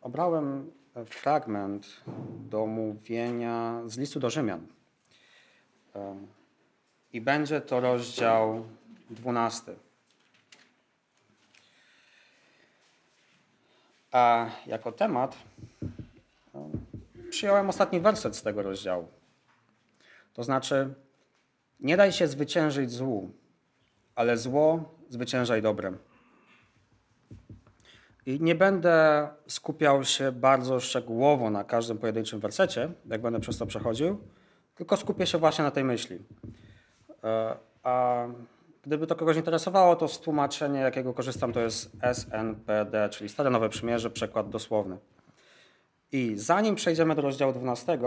obrałem fragment do mówienia z listu do Rzymian. E, I będzie to rozdział 12. A jako temat e, przyjąłem ostatni werset z tego rozdziału. To znaczy, nie daj się zwyciężyć złu, ale zło zwyciężaj dobrem. I nie będę skupiał się bardzo szczegółowo na każdym pojedynczym wersecie, jak będę przez to przechodził, tylko skupię się właśnie na tej myśli. E, a gdyby to kogoś interesowało, to z tłumaczenia, jakiego korzystam, to jest SNPD, czyli Stare Nowe Przymierze, przekład dosłowny. I zanim przejdziemy do rozdziału 12,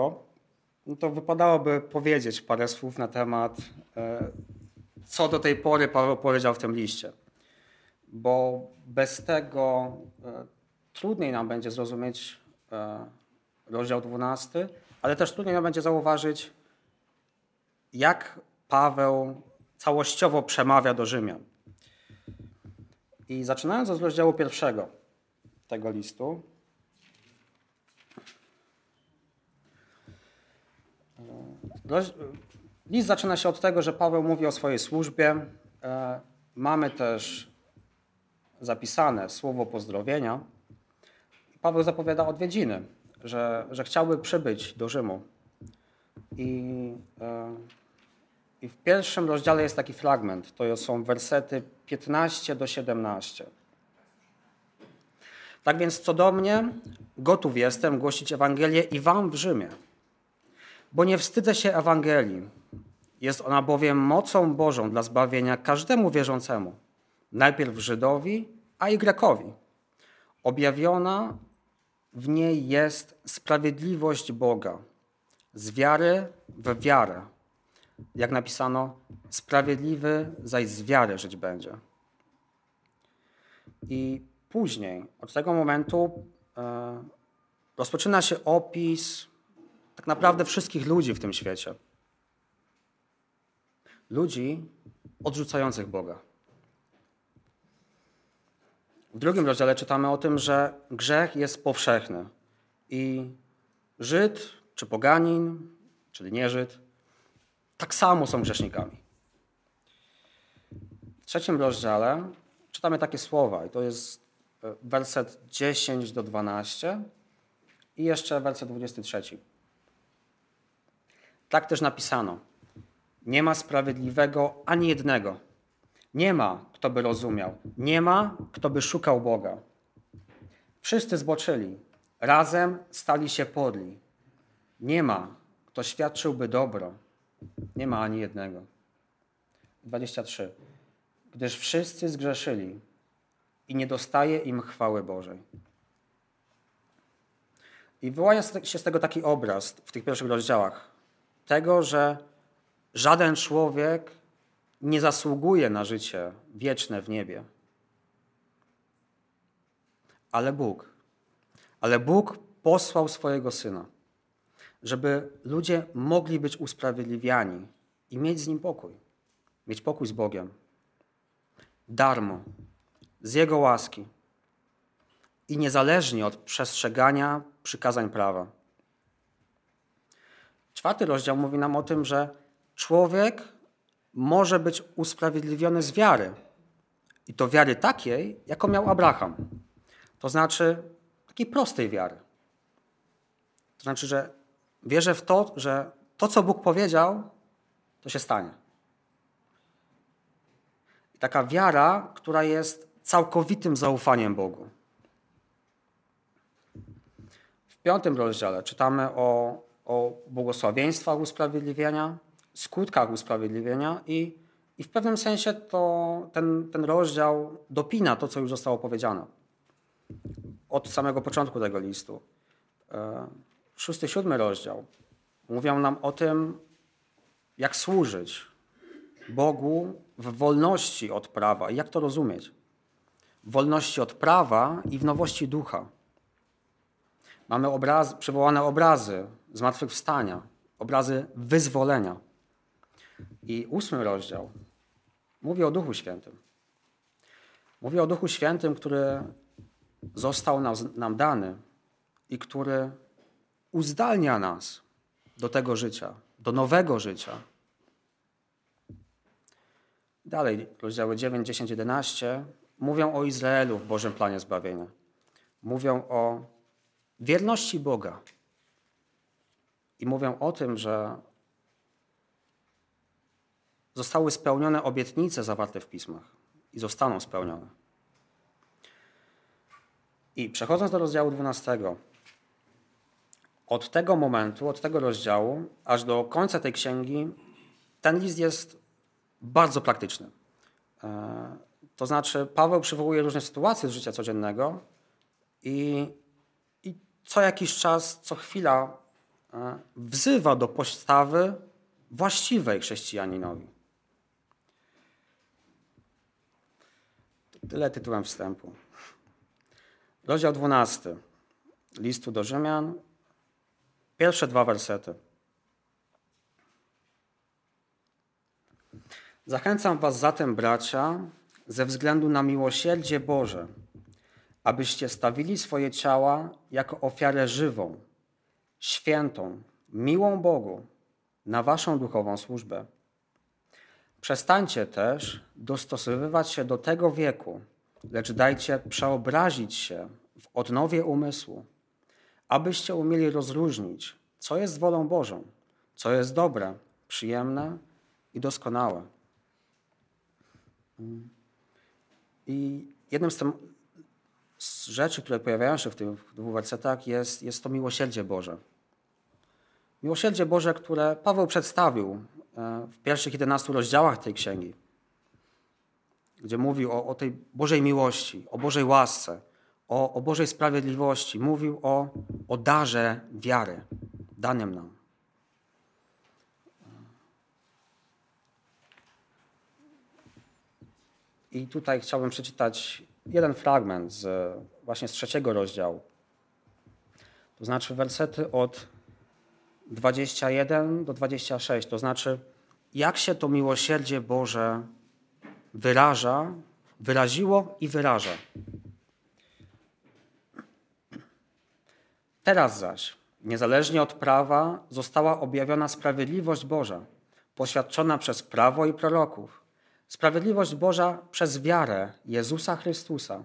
no to wypadałoby powiedzieć parę słów na temat, e, co do tej pory Paweł powiedział w tym liście bo bez tego e, trudniej nam będzie zrozumieć e, rozdział 12, ale też trudniej nam będzie zauważyć, jak Paweł całościowo przemawia do Rzymian. I zaczynając od rozdziału pierwszego tego listu, e, list zaczyna się od tego, że Paweł mówi o swojej służbie. Mamy też zapisane słowo pozdrowienia, Paweł zapowiada odwiedziny, że, że chciałby przybyć do Rzymu. I, e, I w pierwszym rozdziale jest taki fragment, to są wersety 15 do 17. Tak więc co do mnie, gotów jestem głosić Ewangelię i wam w Rzymie, bo nie wstydzę się Ewangelii. Jest ona bowiem mocą Bożą dla zbawienia każdemu wierzącemu najpierw Żydowi, a i Grekowi. Objawiona w niej jest sprawiedliwość Boga z wiary w wiarę. Jak napisano, sprawiedliwy zaś z wiary żyć będzie. I później, od tego momentu, e, rozpoczyna się opis tak naprawdę wszystkich ludzi w tym świecie. Ludzi odrzucających Boga. W drugim rozdziale czytamy o tym, że grzech jest powszechny i Żyd czy poganin, czyli nie Żyd, tak samo są grzesznikami. W trzecim rozdziale czytamy takie słowa i to jest e, werset 10 do 12 i jeszcze werset 23. Tak też napisano. Nie ma sprawiedliwego ani jednego nie ma, kto by rozumiał. Nie ma, kto by szukał Boga. Wszyscy zboczyli. Razem stali się podli. Nie ma, kto świadczyłby dobro. Nie ma ani jednego. 23. Gdyż wszyscy zgrzeszyli i nie dostaje im chwały Bożej. I wyłania się z tego taki obraz w tych pierwszych rozdziałach. Tego, że żaden człowiek nie zasługuje na życie wieczne w niebie. Ale Bóg, ale Bóg posłał swojego Syna, żeby ludzie mogli być usprawiedliwiani i mieć z Nim pokój, mieć pokój z Bogiem. Darmo, z Jego łaski i niezależnie od przestrzegania przykazań prawa. Czwarty rozdział mówi nam o tym, że człowiek może być usprawiedliwiony z wiary. I to wiary takiej, jaką miał Abraham. To znaczy takiej prostej wiary. To znaczy, że wierzę w to, że to, co Bóg powiedział, to się stanie. I taka wiara, która jest całkowitym zaufaniem Bogu. W piątym rozdziale czytamy o, o błogosławieństwach usprawiedliwienia, skutkach usprawiedliwienia i, i w pewnym sensie to ten, ten rozdział dopina to, co już zostało powiedziane od samego początku tego listu. E, szósty, siódmy rozdział mówią nam o tym, jak służyć Bogu w wolności od prawa. I jak to rozumieć? W wolności od prawa i w nowości ducha. Mamy obraz, przywołane obrazy zmartwychwstania, obrazy wyzwolenia. I ósmy rozdział mówi o Duchu Świętym. Mówi o Duchu Świętym, który został nam, nam dany i który uzdalnia nas do tego życia, do nowego życia. Dalej, rozdziały 9, 10, 11 mówią o Izraelu w Bożym planie zbawienia. Mówią o wierności Boga. I mówią o tym, że zostały spełnione obietnice zawarte w pismach i zostaną spełnione. I przechodząc do rozdziału 12, od tego momentu, od tego rozdziału, aż do końca tej księgi, ten list jest bardzo praktyczny. E, to znaczy, Paweł przywołuje różne sytuacje z życia codziennego i, i co jakiś czas, co chwila e, wzywa do postawy właściwej chrześcijaninowi. Tyle tytułem wstępu. Rozdział 12 listu do Rzymian, pierwsze dwa wersety. Zachęcam Was zatem, bracia, ze względu na miłosierdzie Boże, abyście stawili swoje ciała jako ofiarę żywą, świętą, miłą Bogu na Waszą duchową służbę. Przestańcie też dostosowywać się do tego wieku, lecz dajcie przeobrazić się w odnowie umysłu, abyście umieli rozróżnić, co jest wolą Bożą, co jest dobre, przyjemne i doskonałe. I jednym z, z rzeczy, które pojawiają się w tych dwóch wersetach, jest, jest to miłosierdzie Boże. Miłosierdzie Boże, które Paweł przedstawił w pierwszych 11 rozdziałach tej księgi, gdzie mówił o, o tej Bożej miłości, o Bożej łasce, o, o Bożej sprawiedliwości. Mówił o, o darze wiary danym nam. I tutaj chciałbym przeczytać jeden fragment z, właśnie z trzeciego rozdziału. To znaczy wersety od 21 do 26. To znaczy, jak się to miłosierdzie Boże wyraża, wyraziło i wyraża. Teraz zaś, niezależnie od prawa, została objawiona sprawiedliwość Boża, poświadczona przez prawo i proroków Sprawiedliwość Boża przez wiarę Jezusa Chrystusa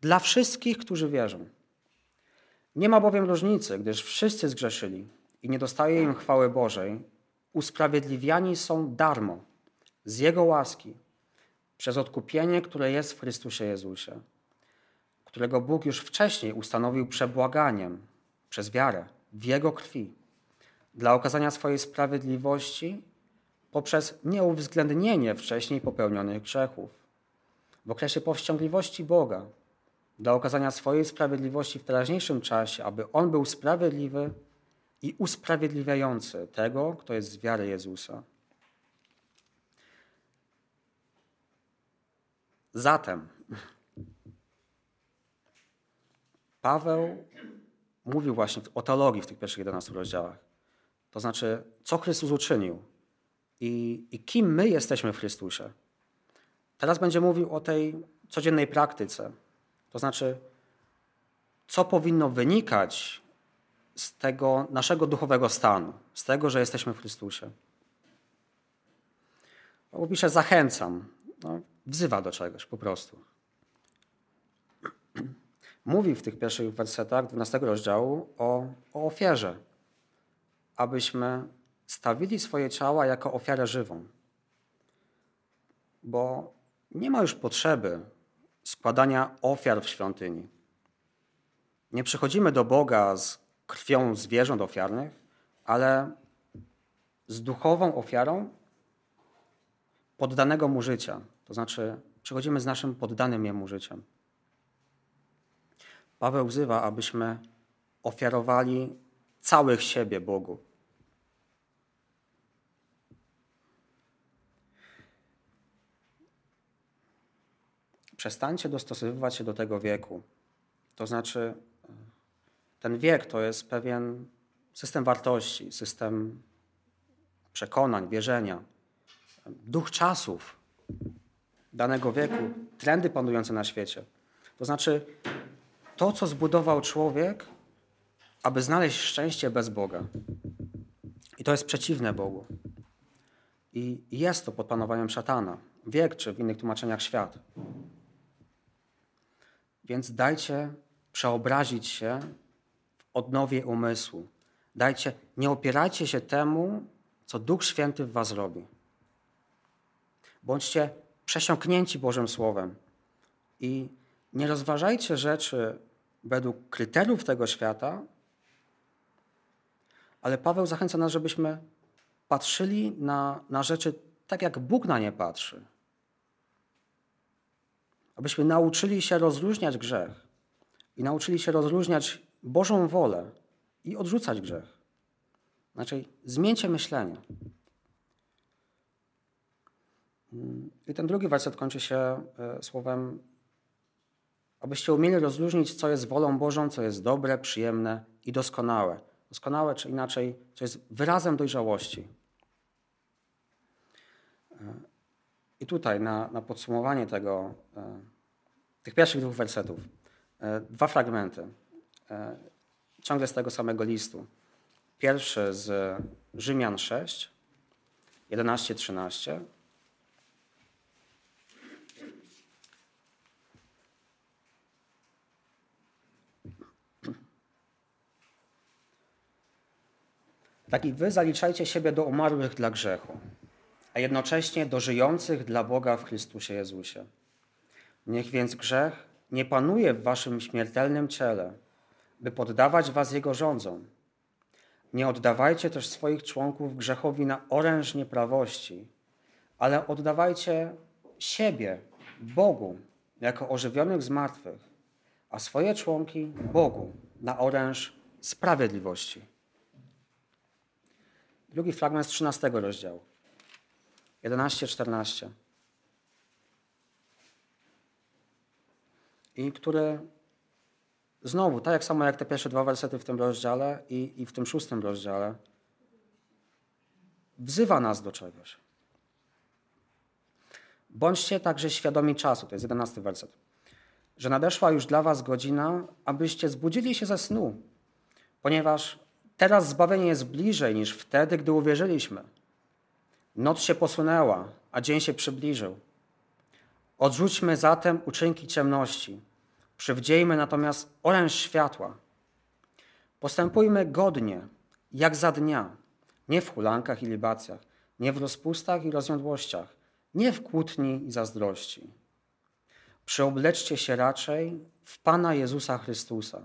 dla wszystkich, którzy wierzą. Nie ma bowiem różnicy, gdyż wszyscy zgrzeszyli i nie dostaje im chwały Bożej, usprawiedliwiani są darmo z Jego łaski przez odkupienie, które jest w Chrystusie Jezusie, którego Bóg już wcześniej ustanowił przebłaganiem przez wiarę w Jego krwi dla okazania swojej sprawiedliwości poprzez nieuwzględnienie wcześniej popełnionych grzechów. W okresie powściągliwości Boga, dla okazania swojej sprawiedliwości w teraźniejszym czasie, aby On był sprawiedliwy i usprawiedliwiający tego, kto jest z wiary Jezusa. Zatem Paweł mówił właśnie o teologii w tych pierwszych 11 rozdziałach. To znaczy, co Chrystus uczynił, i, i kim my jesteśmy w Chrystusie. Teraz będzie mówił o tej codziennej praktyce. To znaczy, co powinno wynikać z tego naszego duchowego stanu, z tego, że jesteśmy w Chrystusie. Bo pisze, zachęcam, no, wzywa do czegoś po prostu. Mówi w tych pierwszych wersetach 12 rozdziału o, o ofierze, abyśmy stawili swoje ciała jako ofiarę żywą. Bo nie ma już potrzeby składania ofiar w świątyni. Nie przychodzimy do Boga z krwią zwierząt ofiarnych, ale z duchową ofiarą poddanego mu życia. To znaczy, przychodzimy z naszym poddanym jemu życiem. Paweł wzywa, abyśmy ofiarowali całych siebie Bogu. przestańcie dostosowywać się do tego wieku. To znaczy, ten wiek to jest pewien system wartości, system przekonań, wierzenia, duch czasów danego wieku, trendy panujące na świecie. To znaczy, to, co zbudował człowiek, aby znaleźć szczęście bez Boga. I to jest przeciwne Bogu. I jest to pod panowaniem szatana, wiek czy w innych tłumaczeniach świat. Więc dajcie przeobrazić się odnowie umysłu. Dajcie, nie opierajcie się temu, co Duch Święty w was robi. Bądźcie przesiąknięci Bożym Słowem i nie rozważajcie rzeczy według kryteriów tego świata, ale Paweł zachęca nas, żebyśmy patrzyli na, na rzeczy tak, jak Bóg na nie patrzy. Abyśmy nauczyli się rozróżniać grzech i nauczyli się rozróżniać Bożą wolę i odrzucać grzech. Znaczy, zmieńcie myślenie. I ten drugi werset kończy się e, słowem, abyście umieli rozróżnić, co jest wolą Bożą, co jest dobre, przyjemne i doskonałe. Doskonałe, czy inaczej, co jest wyrazem dojrzałości. E, I tutaj na, na podsumowanie tego, e, tych pierwszych dwóch wersetów, dwa fragmenty, ciągle z tego samego listu. Pierwszy z Rzymian 6, 11-13 Tak i wy zaliczajcie siebie do umarłych dla grzechu, a jednocześnie do żyjących dla Boga w Chrystusie Jezusie. Niech więc grzech nie panuje w waszym śmiertelnym ciele, by poddawać was jego rządzom. Nie oddawajcie też swoich członków grzechowi na oręż nieprawości, ale oddawajcie siebie Bogu jako ożywionych z martwych, a swoje członki Bogu na oręż sprawiedliwości. Drugi fragment z 13 rozdziału. 11-14. I który znowu, tak jak samo jak te pierwsze dwa wersety w tym rozdziale i, i w tym szóstym rozdziale, wzywa nas do czegoś. Bądźcie także świadomi czasu, to jest jedenasty werset, że nadeszła już dla was godzina, abyście zbudzili się ze snu, ponieważ Teraz zbawienie jest bliżej niż wtedy, gdy uwierzyliśmy. Noc się posunęła, a dzień się przybliżył. Odrzućmy zatem uczynki ciemności. Przywdziejmy natomiast oręż światła. Postępujmy godnie, jak za dnia, nie w hulankach i libacjach, nie w rozpustach i rozjądłościach, nie w kłótni i zazdrości. Przeobleczcie się raczej w Pana Jezusa Chrystusa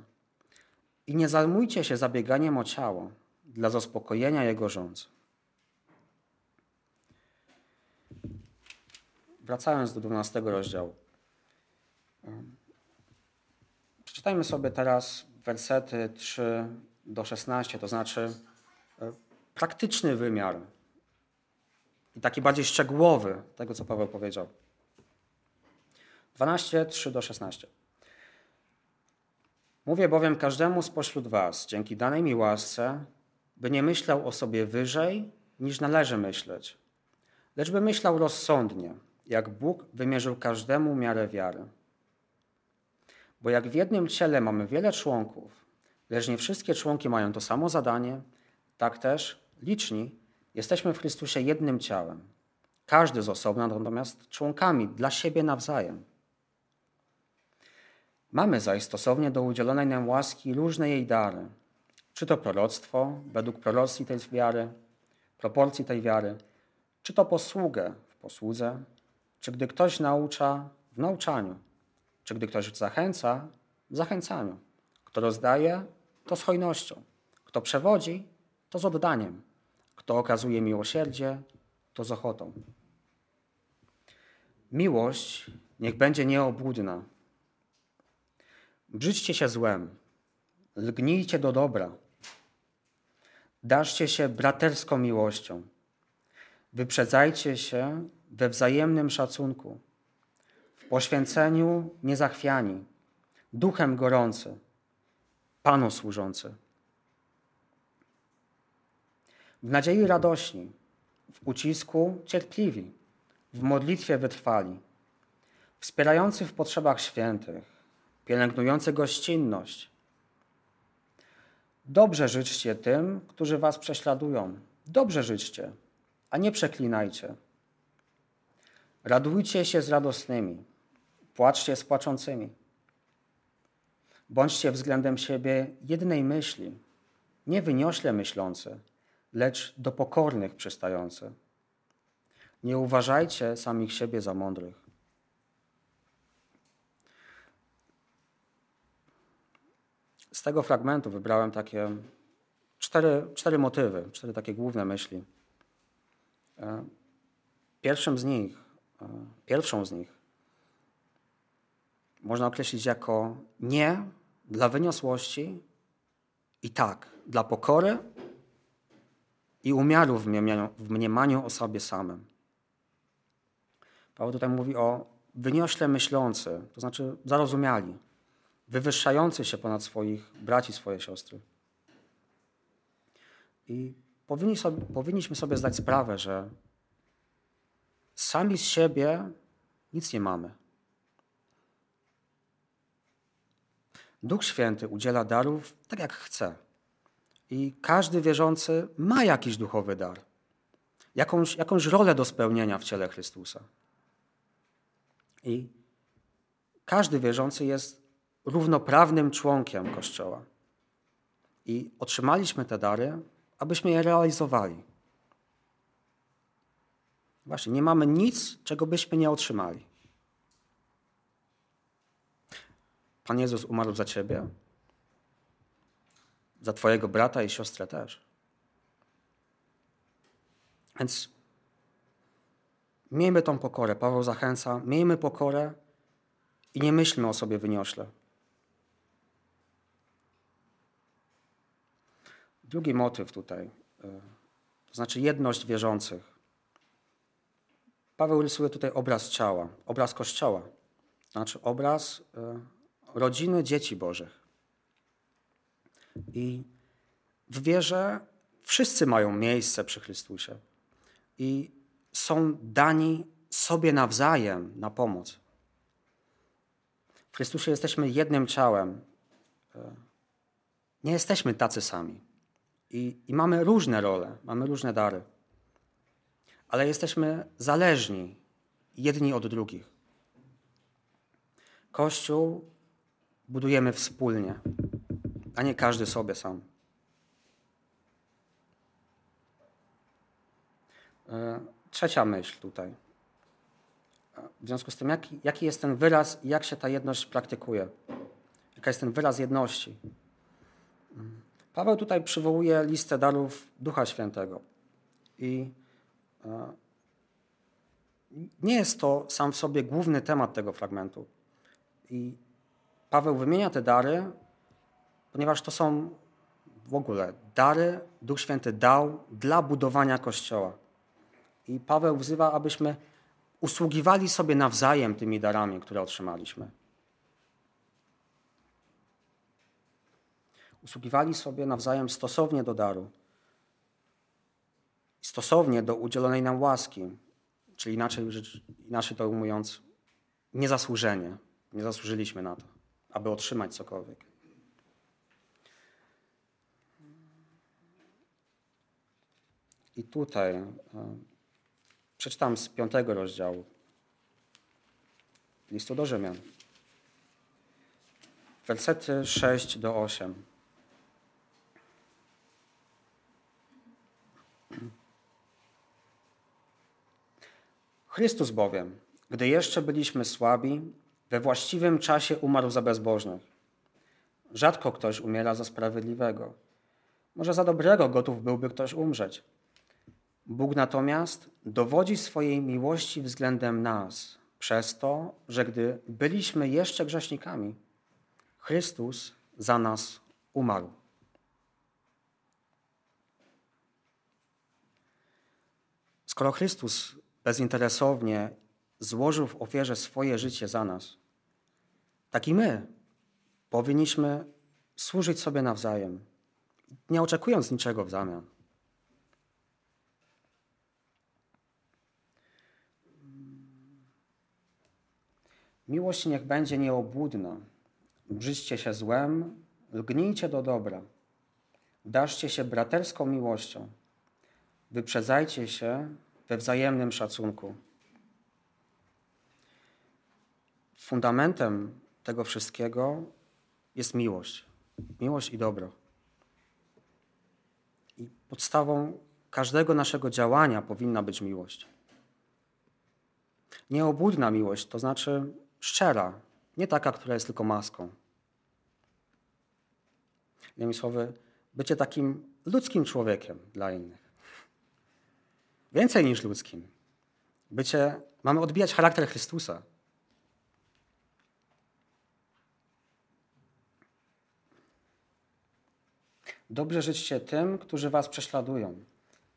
i nie zajmujcie się zabieganiem o ciało dla zaspokojenia jego rządz. Wracając do 12 rozdziału. Przeczytajmy sobie teraz wersety 3 do 16, to znaczy e, praktyczny wymiar i taki bardziej szczegółowy tego, co Paweł powiedział. 12, 3 do 16. Mówię bowiem każdemu spośród was, dzięki danej mi łasce, by nie myślał o sobie wyżej, niż należy myśleć, lecz by myślał rozsądnie, jak Bóg wymierzył każdemu miarę wiary. Bo jak w jednym ciele mamy wiele członków, lecz nie wszystkie członki mają to samo zadanie, tak też liczni jesteśmy w Chrystusie jednym ciałem. Każdy z osobna natomiast członkami dla siebie nawzajem. Mamy zaś stosownie do udzielonej nam łaski różne jej dary. Czy to proroctwo według prorocji tej wiary, proporcji tej wiary, czy to posługę w posłudze, czy gdy ktoś naucza w nauczaniu, czy gdy ktoś zachęca w zachęcaniu. Kto rozdaje, to z hojnością. Kto przewodzi, to z oddaniem. Kto okazuje miłosierdzie, to z ochotą. Miłość niech będzie nieobłudna Brzydźcie się złem, lgnijcie do dobra, daszcie się braterską miłością, wyprzedzajcie się we wzajemnym szacunku, poświęceniu niezachwiani, duchem gorący, Panu służący. W nadziei radośni, w ucisku cierpliwi, w modlitwie wytrwali, wspierający w potrzebach świętych, pielęgnujący gościnność. Dobrze życzcie tym, którzy was prześladują. Dobrze życzcie, a nie przeklinajcie. Radujcie się z radosnymi, płaczcie z płaczącymi. Bądźcie względem siebie jednej myśli, nie wyniośle myślące, lecz do pokornych przystające. Nie uważajcie samych siebie za mądrych. Z tego fragmentu wybrałem takie cztery, cztery motywy, cztery takie główne myśli. E, pierwszym z nich, e, pierwszą z nich można określić jako nie dla wyniosłości i tak dla pokory i umiaru w mniemaniu, o sobie samym. Paweł tutaj mówi o wyniośle myślący, to znaczy zarozumiali, wywyższający się ponad swoich braci, swoje siostry. I powinni sobie, powinniśmy sobie zdać sprawę, że sami z siebie nic nie mamy. Duch Święty udziela darów tak, jak chce. I każdy wierzący ma jakiś duchowy dar, jakąś, jakąś rolę do spełnienia w ciele Chrystusa. I każdy wierzący jest równoprawnym członkiem Kościoła. I otrzymaliśmy te dary, abyśmy je realizowali. Właśnie, nie mamy nic, czego byśmy nie otrzymali. Pan Jezus umarł za ciebie, za twojego brata i siostrę też. Więc miejmy tą pokorę. Paweł zachęca, miejmy pokorę i nie myślmy o sobie wyniośle. Drugi motyw tutaj, e, to znaczy jedność wierzących. Paweł rysuje tutaj obraz ciała, obraz Kościoła, znaczy obraz e, rodziny dzieci Bożych. I w wierze wszyscy mają miejsce przy Chrystusie i są dani sobie nawzajem na pomoc. W Chrystusie jesteśmy jednym ciałem. E, nie jesteśmy tacy sami. I, I, mamy różne role, mamy różne dary. Ale jesteśmy zależni jedni od drugich. Kościół budujemy wspólnie, a nie każdy sobie sam. E, trzecia myśl tutaj. W związku z tym, jaki, jaki jest ten wyraz i jak się ta jedność praktykuje? Jaka jest ten wyraz jedności? Paweł tutaj przywołuje listę darów Ducha Świętego. I e, nie jest to sam w sobie główny temat tego fragmentu. I Paweł wymienia te dary, ponieważ to są w ogóle dary Duch Święty dał dla budowania Kościoła. I Paweł wzywa, abyśmy usługiwali sobie nawzajem tymi darami, które otrzymaliśmy. Usługiwali sobie nawzajem stosownie do daru, stosownie do udzielonej nam łaski, czyli inaczej, inaczej to ujmując, niezasłużenie. Nie zasłużyliśmy na to, aby otrzymać cokolwiek. I tutaj e, przeczytam z piątego rozdziału listu do Rzymian. Wersety 6 do 8. Chrystus bowiem, gdy jeszcze byliśmy słabi, we właściwym czasie umarł za bezbożnych. Rzadko ktoś umiera za sprawiedliwego. Może za dobrego gotów byłby ktoś umrzeć. Bóg natomiast dowodzi swojej miłości względem nas przez to, że gdy byliśmy jeszcze grzesznikami, Chrystus za nas umarł. Skoro Chrystus bezinteresownie złożył w ofierze swoje życie za nas, tak i my powinniśmy służyć sobie nawzajem, nie oczekując niczego w zamian. Miłość niech będzie nieobłudna. Brzydźcie się złem, lgnijcie do dobra. Daszcie się braterską miłością. Wyprzedzajcie się we wzajemnym szacunku. Fundamentem tego wszystkiego jest miłość. Miłość i dobro. I podstawą każdego naszego działania powinna być miłość. Nieobłudna miłość, to znaczy szczera, nie taka, która jest tylko maską. Innymi słowy, bycie takim ludzkim człowiekiem dla innych. Więcej niż ludzkim. Bycie, mamy odbijać charakter Chrystusa. Dobrze życzcie tym, którzy was prześladują.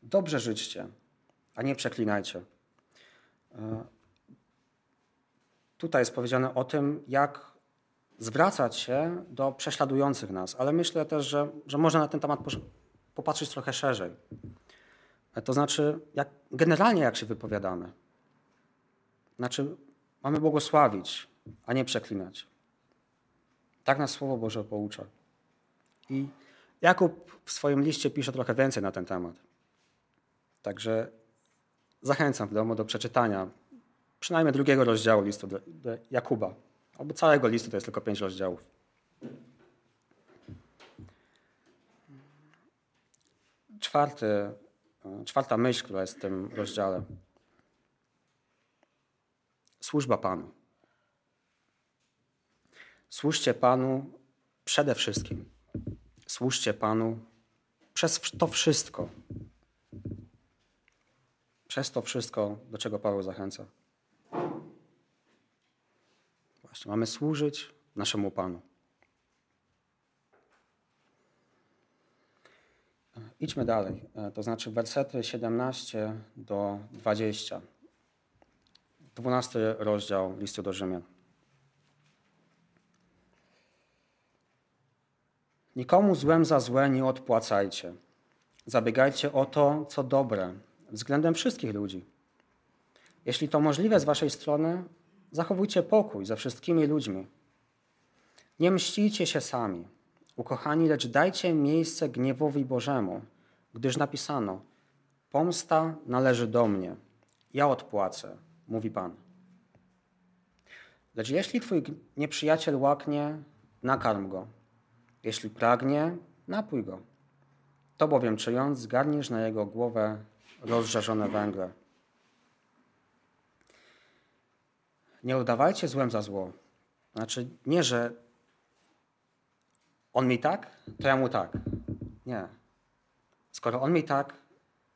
Dobrze życzcie, a nie przeklinajcie. E, tutaj jest powiedziane o tym, jak zwracać się do prześladujących nas, ale myślę też, że, że można na ten temat popatrzeć trochę szerzej. E, to znaczy, jak, generalnie jak się wypowiadamy. Znaczy, mamy błogosławić, a nie przeklinać. Tak nas Słowo Boże poucza. I Jakub w swoim liście pisze trochę więcej na ten temat. Także zachęcam w domu do przeczytania przynajmniej drugiego rozdziału listu do Jakuba. Albo całego listu to jest tylko pięć rozdziałów. Czwarty, czwarta myśl, która jest w tym rozdziale. Służba Panu. Służcie Panu przede wszystkim. Służcie Panu przez to wszystko. Przez to wszystko, do czego Paweł zachęca. Właśnie, mamy służyć naszemu Panu. Idźmy dalej, e, to znaczy wersety 17 do 20. 12 rozdział listu do Rzymian. Nikomu złem za złe nie odpłacajcie. Zabiegajcie o to, co dobre, względem wszystkich ludzi. Jeśli to możliwe z waszej strony, zachowujcie pokój ze wszystkimi ludźmi. Nie mścicie się sami, ukochani, lecz dajcie miejsce gniewowi Bożemu, gdyż napisano: Pomsta należy do mnie, ja odpłacę, mówi Pan. Lecz jeśli twój nieprzyjaciel łaknie, nakarm go jeśli pragnie, napój go. To bowiem czyjąc, zgarniesz na jego głowę rozżarzone węgle. Nie udawajcie złem za zło. Znaczy, nie, że on mi tak, to ja mu tak. Nie. Skoro on mi tak,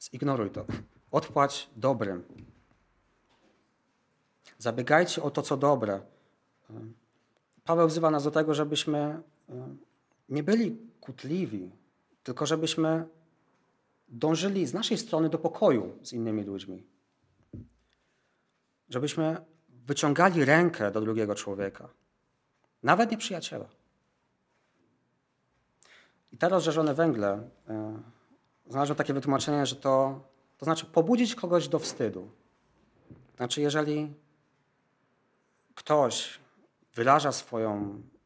zignoruj to. Odpłać dobrym. Zabiegajcie o to, co dobre. Paweł wzywa nas do tego, żebyśmy nie byli kutliwi, tylko żebyśmy dążyli z naszej strony do pokoju z innymi ludźmi. Żebyśmy wyciągali rękę do drugiego człowieka, nawet nieprzyjaciela. I te rozżarzone węgle znalazłem takie wytłumaczenie, że to, to znaczy pobudzić kogoś do wstydu. Znaczy, jeżeli ktoś wyraża swoją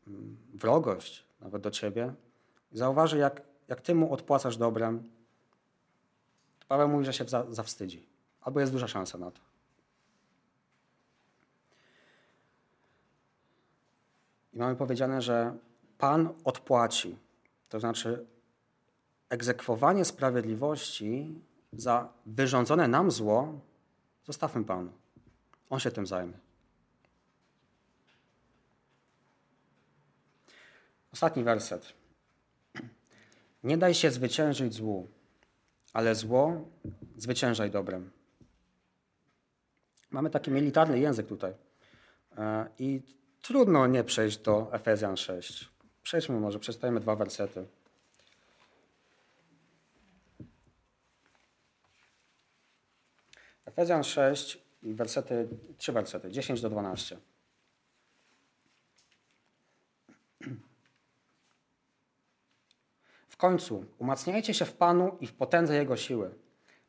mm, wrogość nawet do ciebie, zauważy, jak, jak ty mu odpłacasz dobrem, to Paweł mówi, że się za, zawstydzi. Albo jest duża szansa na to. I mamy powiedziane, że Pan odpłaci. To znaczy egzekwowanie sprawiedliwości za wyrządzone nam zło zostawmy Panu. On się tym zajmie. Ostatni werset. Nie daj się zwyciężyć złu, ale zło zwyciężaj dobrem. Mamy taki militarny język tutaj. E, I trudno nie przejść do Efezjan 6. Przejdźmy może, przeczytajmy dwa wersety. Efezjan 6 i wersety, trzy wersety, 10 do 12. końcu umacniajcie się w Panu i w potędze Jego siły.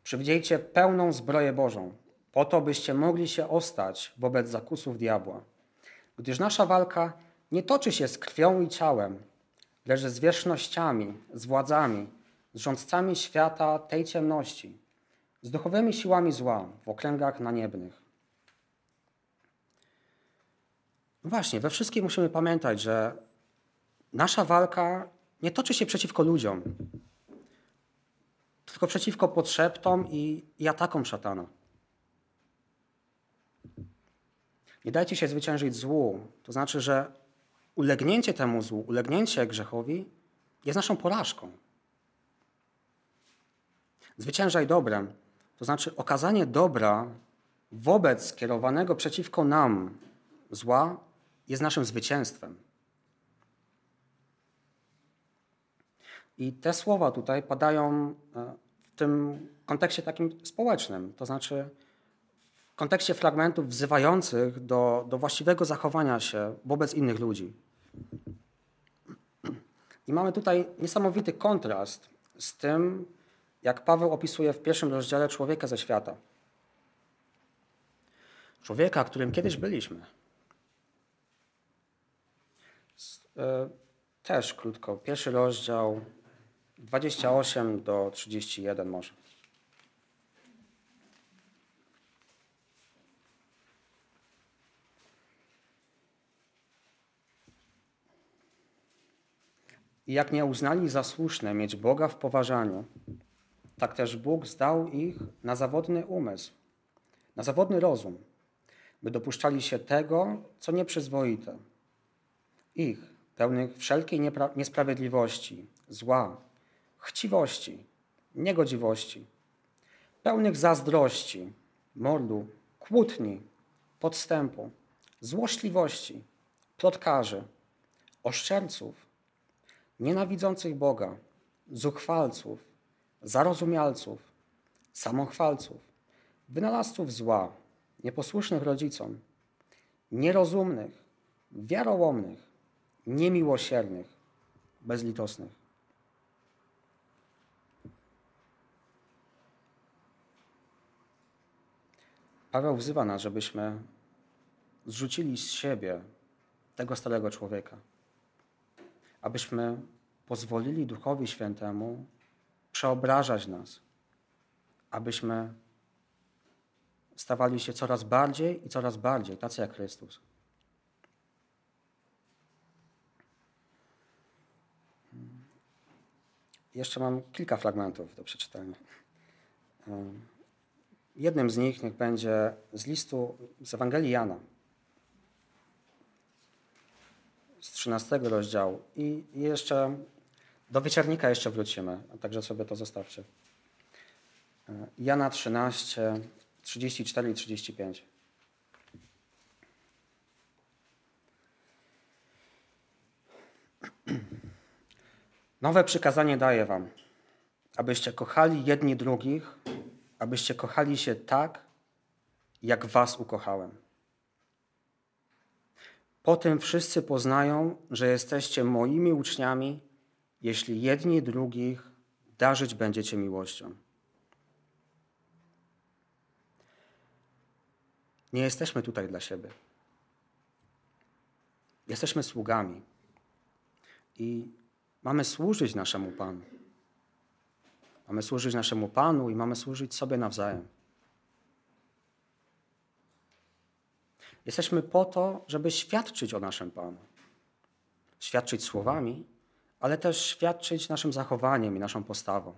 Przywdziejcie pełną zbroję Bożą, po to byście mogli się ostać wobec zakusów diabła. Gdyż nasza walka nie toczy się z krwią i ciałem, lecz z zwierzchnościami, z władzami, z rządcami świata tej ciemności, z duchowymi siłami zła w okręgach naniebnych. No właśnie, we wszystkim musimy pamiętać, że nasza walka nie toczy się przeciwko ludziom, tylko przeciwko podszeptom i, i atakom szatana. Nie dajcie się zwyciężyć złu. To znaczy, że ulegnięcie temu złu, ulegnięcie grzechowi jest naszą porażką. Zwyciężaj dobrem. To znaczy okazanie dobra wobec skierowanego przeciwko nam zła jest naszym zwycięstwem. I te słowa tutaj padają e, w tym kontekście takim społecznym, to znaczy w kontekście fragmentów wzywających do, do właściwego zachowania się wobec innych ludzi. I mamy tutaj niesamowity kontrast z tym, jak Paweł opisuje w pierwszym rozdziale człowieka ze świata. Człowieka, którym kiedyś byliśmy. E, też krótko. Pierwszy rozdział, 28 do 31 może. I jak nie uznali za słuszne mieć Boga w poważaniu, tak też Bóg zdał ich na zawodny umysł, na zawodny rozum, by dopuszczali się tego, co nieprzyzwoite. Ich, pełnych wszelkiej niesprawiedliwości, zła, chciwości, niegodziwości, pełnych zazdrości, mordu, kłótni, podstępu, złośliwości, plotkarzy, oszczerców, nienawidzących Boga, zuchwalców, zarozumialców, samochwalców, wynalazców zła, nieposłusznych rodzicom, nierozumnych, wiarołomnych, niemiłosiernych, bezlitosnych. Paweł wzywa nas, żebyśmy zrzucili z siebie tego starego człowieka, abyśmy pozwolili Duchowi Świętemu przeobrażać nas, abyśmy stawali się coraz bardziej i coraz bardziej tacy jak Chrystus. Jeszcze mam kilka fragmentów do przeczytania. Jednym z nich niech będzie z listu z Ewangelii Jana, z 13 rozdziału. I jeszcze do wieczornika jeszcze wrócimy, także sobie to zostawcie. Jana 13, 34 i 35. Nowe przykazanie daję wam, abyście kochali jedni drugich, abyście kochali się tak, jak was ukochałem. Po tym wszyscy poznają, że jesteście moimi uczniami, jeśli jedni drugich darzyć będziecie miłością. Nie jesteśmy tutaj dla siebie. Jesteśmy sługami i mamy służyć naszemu Panu. Mamy służyć naszemu Panu i mamy służyć sobie nawzajem. Jesteśmy po to, żeby świadczyć o naszym Panu. Świadczyć słowami, ale też świadczyć naszym zachowaniem i naszą postawą.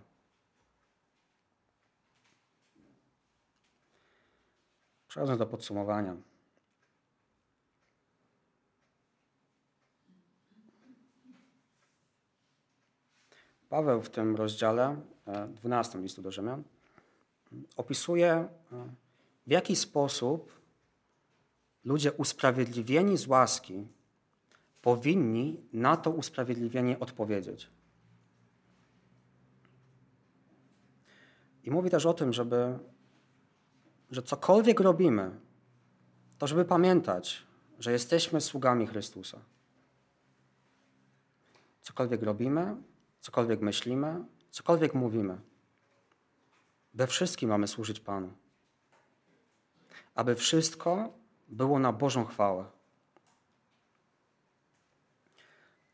Przechodząc do podsumowania. Paweł w tym rozdziale 12 e, listu do Rzymian opisuje, e, w jaki sposób ludzie usprawiedliwieni z łaski powinni na to usprawiedliwienie odpowiedzieć. I mówi też o tym, żeby, że cokolwiek robimy, to żeby pamiętać, że jesteśmy sługami Chrystusa. Cokolwiek robimy, cokolwiek myślimy, cokolwiek mówimy, we wszystkim mamy służyć Panu. Aby wszystko było na Bożą chwałę.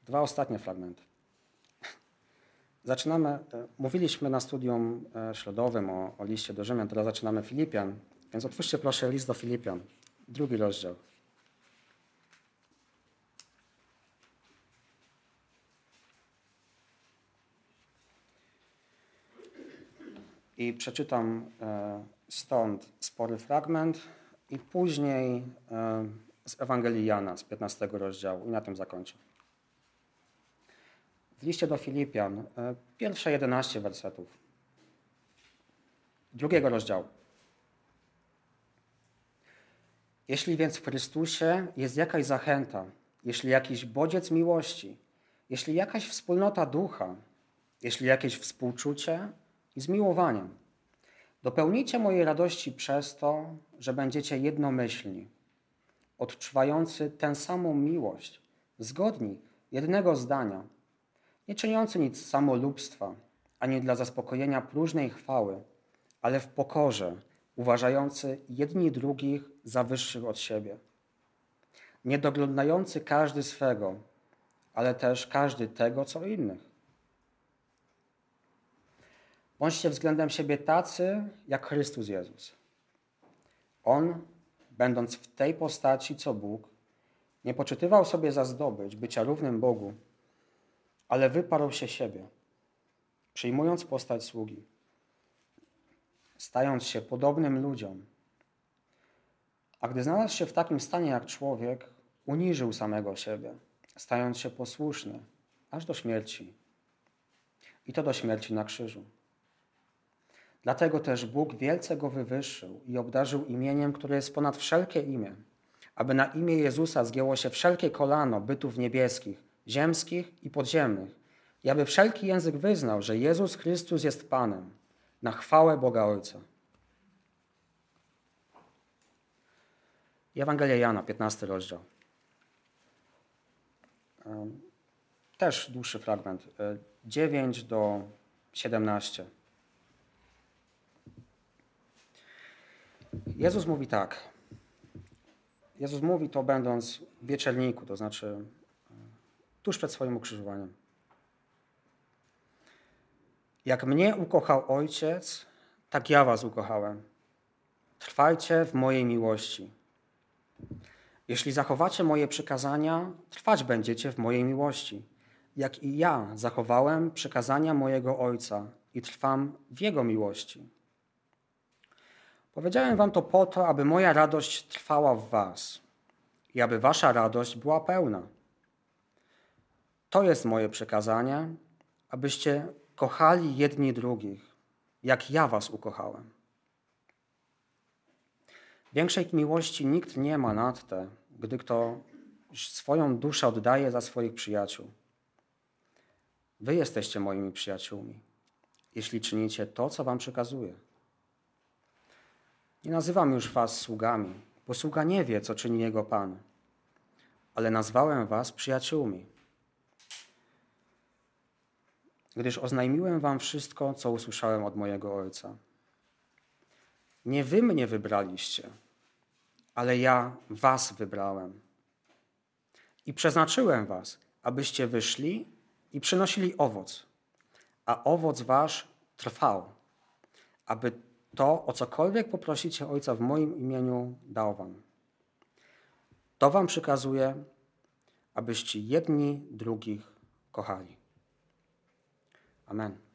Dwa ostatnie fragmenty. zaczynamy, e, mówiliśmy na studium e, środowym o, o liście do Rzymian, teraz zaczynamy Filipian, więc otwórzcie proszę list do Filipian, drugi rozdział. I przeczytam e, stąd spory fragment i później z Ewangelii Jana z 15 rozdziału i na tym zakończę. W liście do Filipian, e, pierwsze 11 wersetów drugiego rozdziału. Jeśli więc w Chrystusie jest jakaś zachęta, jeśli jakiś bodziec miłości, jeśli jakaś wspólnota ducha, jeśli jakieś współczucie i zmiłowanie, dopełnijcie mojej radości przez to, że będziecie jednomyślni, odczuwający tę samą miłość, zgodni jednego zdania, nie czyniący nic samolubstwa, ani dla zaspokojenia próżnej chwały, ale w pokorze, uważający jedni drugich za wyższych od siebie. Nie doglądający każdy swego, ale też każdy tego, co innych. Bądźcie względem siebie tacy, jak Chrystus Jezus. On, będąc w tej postaci, co Bóg, nie poczytywał sobie za zdobycz bycia równym Bogu, ale wyparł się siebie, przyjmując postać sługi, stając się podobnym ludziom. A gdy znalazł się w takim stanie jak człowiek, uniżył samego siebie, stając się posłuszny aż do śmierci. I to do śmierci na krzyżu. Dlatego też Bóg wielce go wywyższył i obdarzył imieniem, które jest ponad wszelkie imię, aby na imię Jezusa zgięło się wszelkie kolano bytów niebieskich, ziemskich i podziemnych, i aby wszelki język wyznał, że Jezus Chrystus jest Panem, na chwałę Boga Ojca. Ewangelia Jana, 15 rozdział. Też dłuższy fragment, 9 e, do 17. Jezus mówi tak. Jezus mówi to będąc w wieczerniku, to znaczy e, tuż przed swoim ukrzyżowaniem. Jak mnie ukochał Ojciec, tak ja was ukochałem. Trwajcie w mojej miłości. Jeśli zachowacie moje przykazania, trwać będziecie w mojej miłości, jak i ja zachowałem przykazania mojego Ojca i trwam w Jego miłości. Powiedziałem wam to po to, aby moja radość trwała w was i aby wasza radość była pełna. To jest moje przekazanie, abyście kochali jedni drugich, jak ja was ukochałem. Większej miłości nikt nie ma nad te, gdy kto swoją duszę oddaje za swoich przyjaciół. Wy jesteście moimi przyjaciółmi, jeśli czynicie to, co wam przekazuję. Nie nazywam już was sługami, bo sługa nie wie, co czyni jego Pan, ale nazwałem was przyjaciółmi, gdyż oznajmiłem wam wszystko, co usłyszałem od mojego Ojca. Nie wy mnie wybraliście, ale ja was wybrałem. I przeznaczyłem was, abyście wyszli i przynosili owoc, a owoc wasz trwał, aby to, o cokolwiek poprosicie Ojca w moim imieniu, dał wam. To wam przykazuje, abyście jedni drugich kochali. Amen.